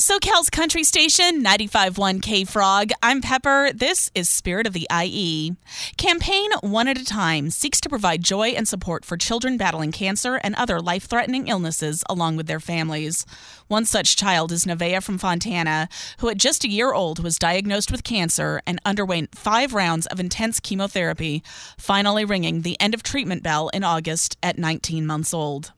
SoCal's country station, 95.1 K Frog. I'm Pepper. This is Spirit of the IE. Campaign One at a Time seeks to provide joy and support for children battling cancer and other life threatening illnesses along with their families. One such child is Nevaeh from Fontana, who at just a year old was diagnosed with cancer and underwent five rounds of intense chemotherapy, finally ringing the end of treatment bell in August at 19 months old.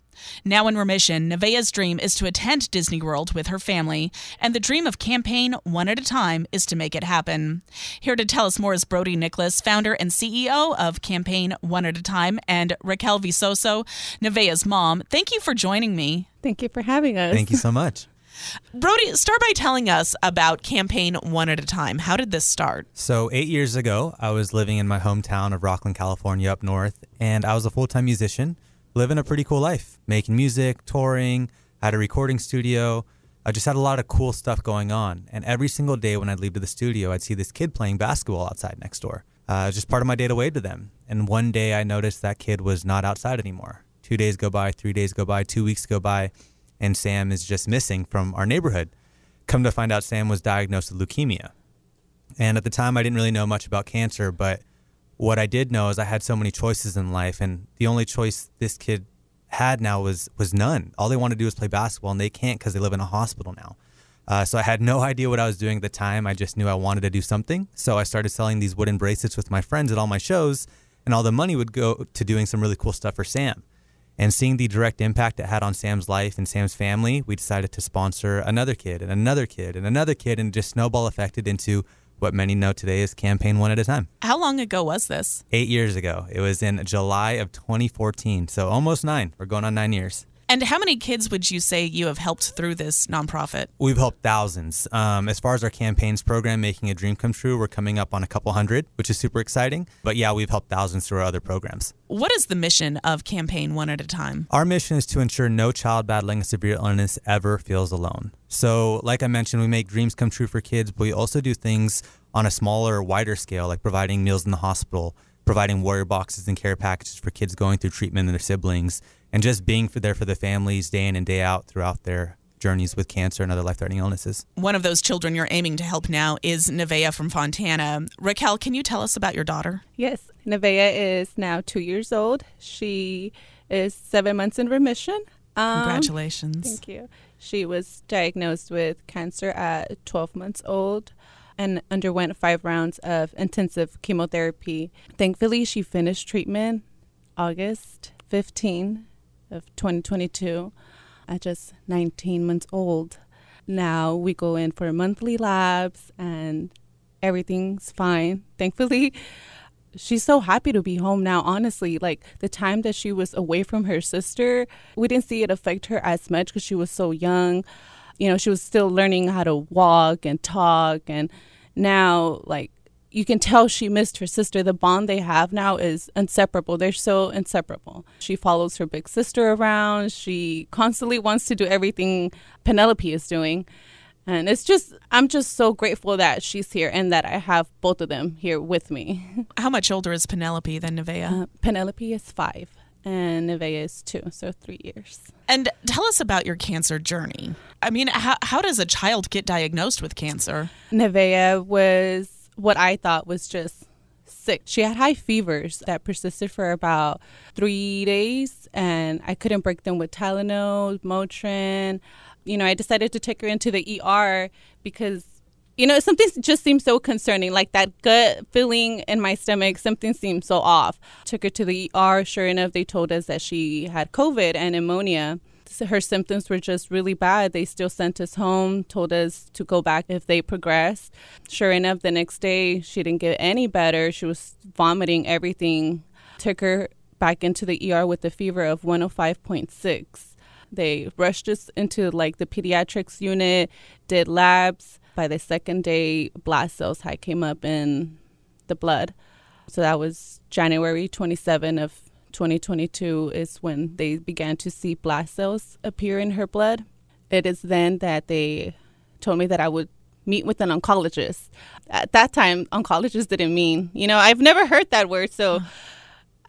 Now in remission, Nevaeh's dream is to attend Disney World with her family, and the dream of Campaign One at a Time is to make it happen. Here to tell us more is Brodi Nicholas, founder and CEO of Campaign One at a Time, and Raquel Visoso, Nevaeh's mom. Thank you for joining me. Thank you for having us. Thank you so much. Brodi, start by telling us about Campaign One at a Time. How did this start? So, eight years ago, I was living in my hometown of Rocklin, California, up north, and I was a full time musician living a pretty cool life, making music, touring, had a recording studio. I just had a lot of cool stuff going on. And every single day when I'd leave to the studio, I'd see this kid playing basketball outside next door. Uh, just part of my day to wave to them. And one day I noticed that kid was not outside anymore. Two days go by, three days go by, two weeks go by, and Sam is just missing from our neighborhood. Come to find out, Sam was diagnosed with leukemia. And at the time, I didn't really know much about cancer, but what I did know is I had so many choices in life, and the only choice this kid had now was was none. All they want to do is play basketball, and they can't because they live in a hospital now. Uh, so I had no idea what I was doing at the time. I just knew I wanted to do something. So I started selling these wooden bracelets with my friends at all my shows, and all the money would go to doing some really cool stuff for Sam. And seeing the direct impact it had on Sam's life and Sam's family, we decided to sponsor another kid and another kid and another kid, and just snowball affected into what many know today is Campaign One at a Time. How long ago was this? Eight years ago. It was in July of 2014. So almost nine. We're going on nine years. And how many kids would you say you have helped through this nonprofit? We've helped thousands. Um, as far as our campaigns program, Making a Dream Come True, we're coming up on a couple hundred, which is super exciting. But yeah, we've helped thousands through our other programs. What is the mission of Campaign One at a Time? Our mission is to ensure no child battling a severe illness ever feels alone. So, like I mentioned, we make dreams come true for kids, but we also do things on a smaller, wider scale, like providing meals in the hospital, providing warrior boxes and care packages for kids going through treatment and their siblings, and just being for there for the families day in and day out throughout their journeys with cancer and other life threatening illnesses. One of those children you're aiming to help now is Nevaeh from Fontana. Raquel, can you tell us about your daughter? Yes, Nevaeh is now two years old. She is seven months in remission. Um, Congratulations. Thank you. She was diagnosed with cancer at 12 months old and underwent five rounds of intensive chemotherapy. Thankfully, she finished treatment August 15 of 2022 at just 19 months old. Now we go in for monthly labs and everything's fine. Thankfully, she's so happy to be home now, honestly. Like the time that she was away from her sister, we didn't see it affect her as much because she was so young. You know, she was still learning how to walk and talk. And now, like, you can tell she missed her sister. The bond they have now is inseparable. They're so inseparable. She follows her big sister around. She constantly wants to do everything Penelope is doing. And it's just, I'm just so grateful that she's here and that I have both of them here with me. How much older is Penelope than Nevaeh? Uh, Penelope is five and Nevaeh is two, so three years. And tell us about your cancer journey. I mean, how, how does a child get diagnosed with cancer? Nevaeh was what I thought was just sick. She had high fevers that persisted for about three days, and I couldn't break them with Tylenol, Motrin. You know, I decided to take her into the ER because you know, something just seemed so concerning. Like that gut feeling in my stomach, something seemed so off. Took her to the ER. Sure enough, they told us that she had COVID and pneumonia. Her symptoms were just really bad. They still sent us home, told us to go back if they progressed. Sure enough, the next day, she didn't get any better. She was vomiting everything. Took her back into the ER with a fever of 105.6. They rushed us into like the pediatrics unit, did labs. By the second day, blast cells had came up in the blood. So that was January 27 of 2022 is when they began to see blast cells appear in her blood. It is then that they told me that I would meet with an oncologist. At that time, oncologist didn't mean, you know, I've never heard that word. So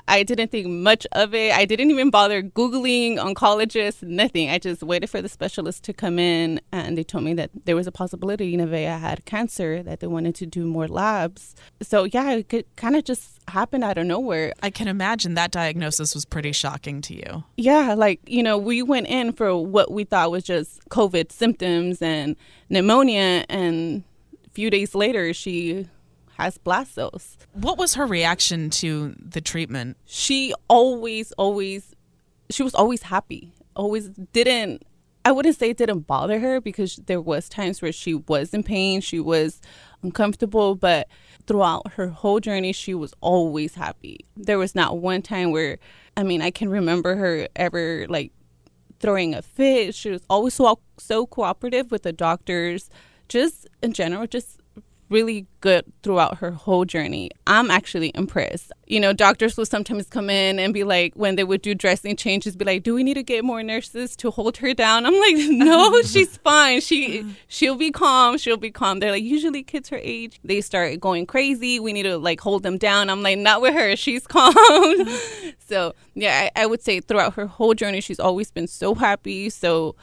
I didn't think much of it. I didn't even bother Googling oncologist, nothing. I just waited for the specialist to come in, and they told me that there was a possibility Nevaeh had cancer, that they wanted to do more labs. So, yeah, it could kind of just happened out of nowhere. I can imagine that diagnosis was pretty shocking to you. Yeah, like, you know, we went in for what we thought was just COVID symptoms and pneumonia, and a few days later, she has blast cells. What was her reaction to the treatment? She always, always, she was always happy. Always didn't. I wouldn't say it didn't bother her because there was times where she was in pain, she was uncomfortable, but throughout her whole journey, she was always happy. There was not one time where, I mean, I can remember her ever like throwing a fit. She was always so, so cooperative with the doctors, just in general, just really good throughout her whole journey. I'm actually impressed. You know, doctors will sometimes come in and be like, when they would do dressing changes, be like, "Do we need to get more nurses to hold her down?" I'm like, "No, she's fine. She uh-huh. she'll be calm. She'll be calm." They're like, usually kids her age, they start going crazy. We need to like hold them down. I'm like, not with her. She's calm. so yeah, I, I would say throughout her whole journey, she's always been so happy, so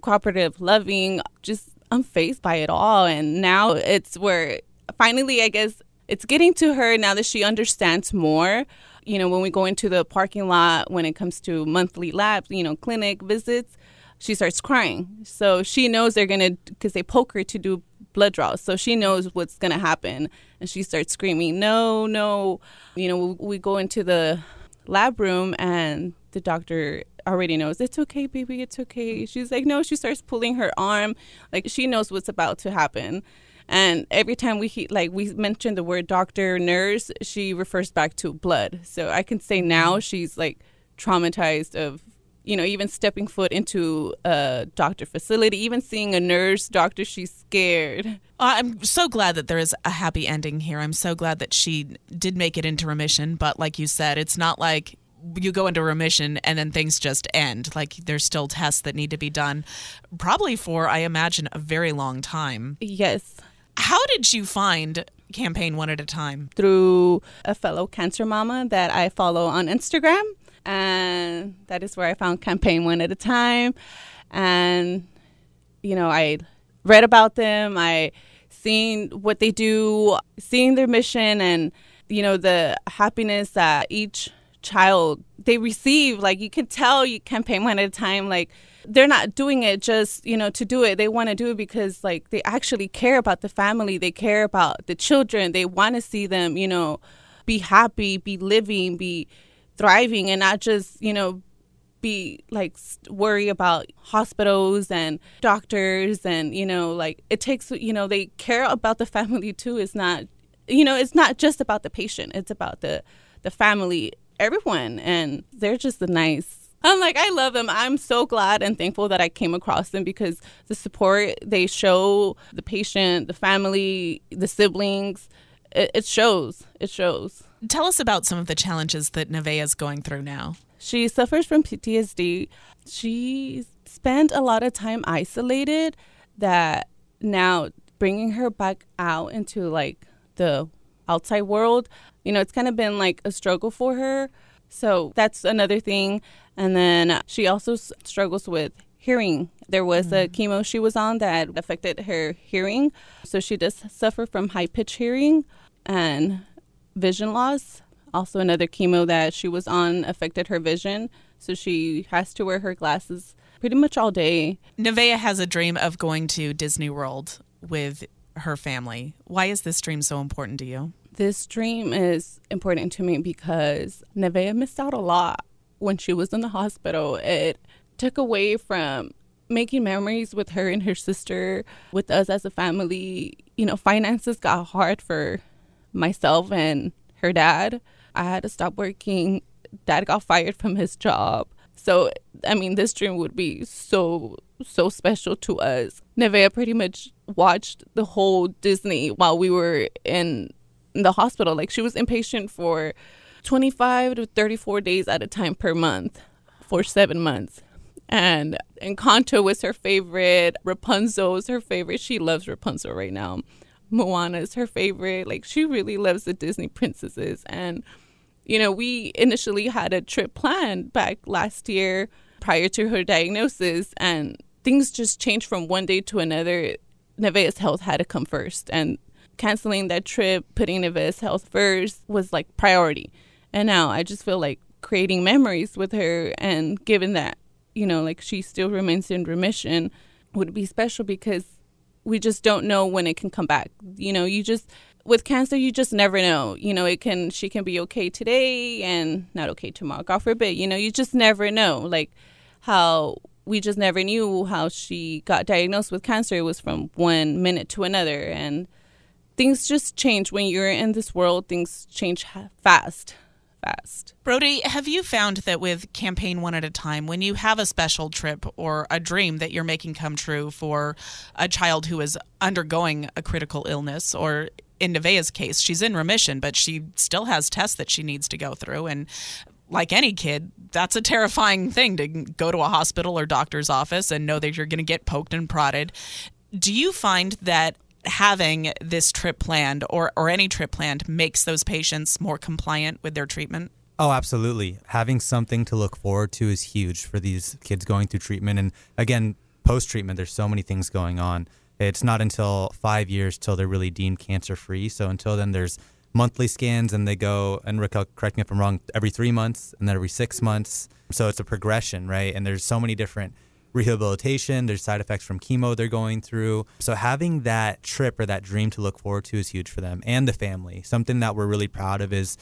cooperative, loving, just unfazed by it all. And now it's where finally, I guess, it's getting to her now that she understands more. You know, when we go into the parking lot, when it comes to monthly labs, you know, clinic visits, she starts crying. So she knows they're going to, because they poke her to do blood draws. So she knows what's going to happen. And she starts screaming, no, no. You know, we go into the lab room and the doctor already knows it's okay, baby, it's okay. She's like, no, she starts pulling her arm. Like she knows what's about to happen. And every time we like we mention the word doctor, nurse, she refers back to blood. So I can say now mm-hmm. she's like traumatized of you know, even stepping foot into a doctor facility, even seeing a nurse, doctor, she's scared. I'm so glad that there is a happy ending here. I'm so glad that she did make it into remission. But like you said, it's not like you go into remission and then things just end. Like there's still tests that need to be done, probably for, I imagine, a very long time. Yes. How did you find Campaign One at a Time? Through a fellow cancer mama that I follow on Instagram. And that is where I found Campaign One at a Time. And, you know, I read about them. I seen what they do, seeing their mission and, you know, the happiness that each child they receive like you can tell you campaign one at a time like they're not doing it just you know to do it. They want to do it because like they actually care about the family. They care about the children. They want to see them you know be happy be living be thriving and not just you know be like worry about hospitals and doctors and you know like it takes you know they care about the family too. It's not you know it's not just about the patient it's about the the family everyone, and they're just the nice. I'm like, I love them. I'm so glad and thankful that I came across them because the support they show the patient, the family, the siblings, it, it shows. It shows. Tell us about some of the challenges that Nevaeh is going through now. She suffers from PTSD. She spent a lot of time isolated that now bringing her back out into like the outside world you know, it's kind of been like a struggle for her. So that's another thing. And then she also struggles with hearing. There was mm. a chemo she was on that affected her hearing. So she does suffer from high pitch hearing and vision loss. Also, another chemo that she was on affected her vision. So she has to wear her glasses pretty much all day. Nevaeh has a dream of going to Disney World with her family. Why is this dream so important to you? This dream is important to me because Nevaeh missed out a lot when she was in the hospital. It took away from making memories with her and her sister, with us as a family. You know, finances got hard for myself and her dad. I had to stop working. Dad got fired from his job. So, I mean, this dream would be so, so special to us. Nevaeh pretty much watched the whole Disney while we were in the hospital. Like, she was inpatient for 25 to 34 days at a time per month for seven months. And Encanto was her favorite. Rapunzel was her favorite. She loves Rapunzel right now. Moana is her favorite. Like she really loves the Disney princesses. And, you know, we initially had a trip planned back last year prior to her diagnosis, and things just changed from one day to another. Nevaeh's health had to come first. And canceling that trip, putting Nevaeh's health first was like priority. And now I just feel like creating memories with her and given that, you know, like she still remains in remission would be special because we just don't know when it can come back. You know, you just with cancer you just never know. You know, it can she can be okay today and not okay tomorrow. God forbid. You know, you just never know. Like how we just never knew how she got diagnosed with cancer. It was from one minute to another and things just change when you're in this world. Things change fast fast. Brodi, have you found that with Campaign One at a Time, when you have a special trip or a dream that you're making come true for a child who is undergoing a critical illness, or in Nevaeh's case, she's in remission, but she still has tests that she needs to go through. And like any kid, that's a terrifying thing to go to a hospital or doctor's office and know that you're going to get poked and prodded. Do you find that having this trip planned or, or any trip planned makes those patients more compliant with their treatment? Oh, absolutely. Having something to look forward to is huge for these kids going through treatment. And again, post treatment, there's so many things going on. It's not until five years till they're really deemed cancer free. So until then, there's monthly scans and they go, and correct me if I'm wrong, every three months and then every six months. So it's a progression, right? And there's so many different rehabilitation, there's side effects from chemo they're going through. So having that trip or that dream to look forward to is huge for them and the family. Something that we're really proud of is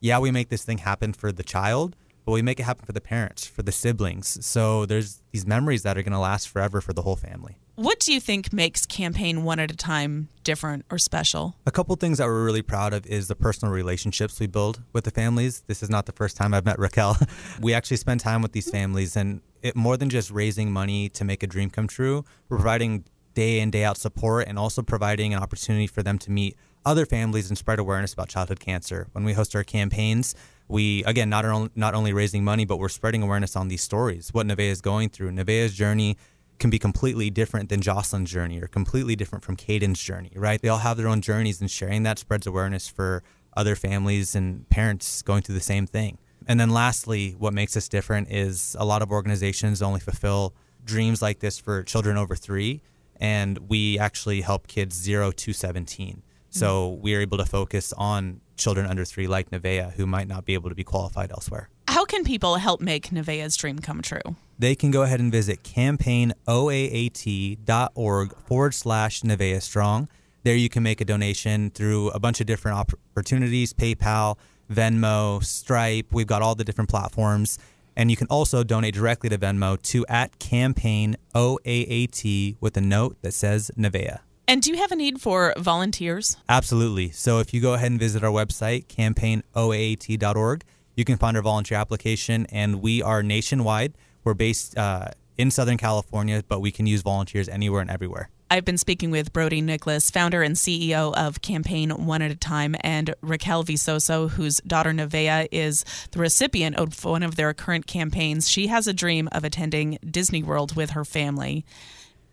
yeah, we make this thing happen for the child, but we make it happen for the parents, for the siblings. So there's these memories that are going to last forever for the whole family. What do you think makes campaign one at a time different or special? A couple things that we're really proud of is the personal relationships we build with the families. This is not the first time I've met Raquel. we actually spend time with these families, and it, more than just raising money to make a dream come true, we're providing day in, day out support and also providing an opportunity for them to meet other families and spread awareness about childhood cancer. When we host our campaigns, we again not, only not only raising money, but we're spreading awareness on these stories, what Nevaeh is going through. Nevaeh's journey can be completely different than Jocelyn's journey or completely different from Caden's journey, right? They all have their own journeys, and sharing that spreads awareness for other families and parents going through the same thing. And then lastly, what makes us different is a lot of organizations only fulfill dreams like this for children over three, and we actually help kids zero to 17. So we are able to focus on children under three like Nevaeh, who might not be able to be qualified elsewhere. How can people help make Nevaeh's dream come true? They can go ahead and visit campaignoaat.org forward slash Nevaeh Strong. There you can make a donation through a bunch of different opportunities PayPal, Venmo, Stripe. We've got all the different platforms. And you can also donate directly to Venmo to at campaign OAAT with a note that says Nevaeh. And do you have a need for volunteers? Absolutely. So if you go ahead and visit our website, campaignoaat.org, you can find our volunteer application. And we are nationwide. We're based uh, in Southern California, but we can use volunteers anywhere and everywhere. I've been speaking with Brodi Nicholas, founder and CEO of Campaign One at a Time, and Raquel Visoso, whose daughter Nevaeh is the recipient of one of their current campaigns. She has a dream of attending Disney World with her family.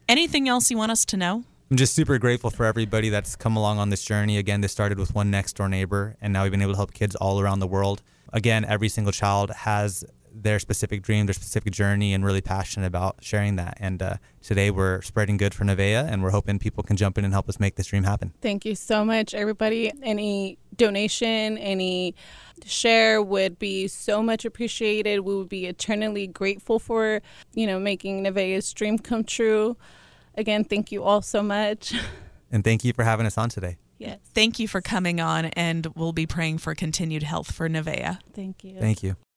Anything else you want us to know? I'm just super grateful for everybody that's come along on this journey. Again, this started with one next door neighbor, and now we've been able to help kids all around the world. Again, every single child has their specific dream, their specific journey, and really passionate about sharing that. And uh, today we're spreading good for Nevaeh, and we're hoping people can jump in and help us make this dream happen. Thank you so much, everybody. Any donation, any share would be so much appreciated. We would be eternally grateful for, you know, making Nevaeh's dream come true. Again, thank you all so much. And thank you for having us on today. Yes. Thank you for coming on, and we'll be praying for continued health for Nevaeh. Thank you. Thank you.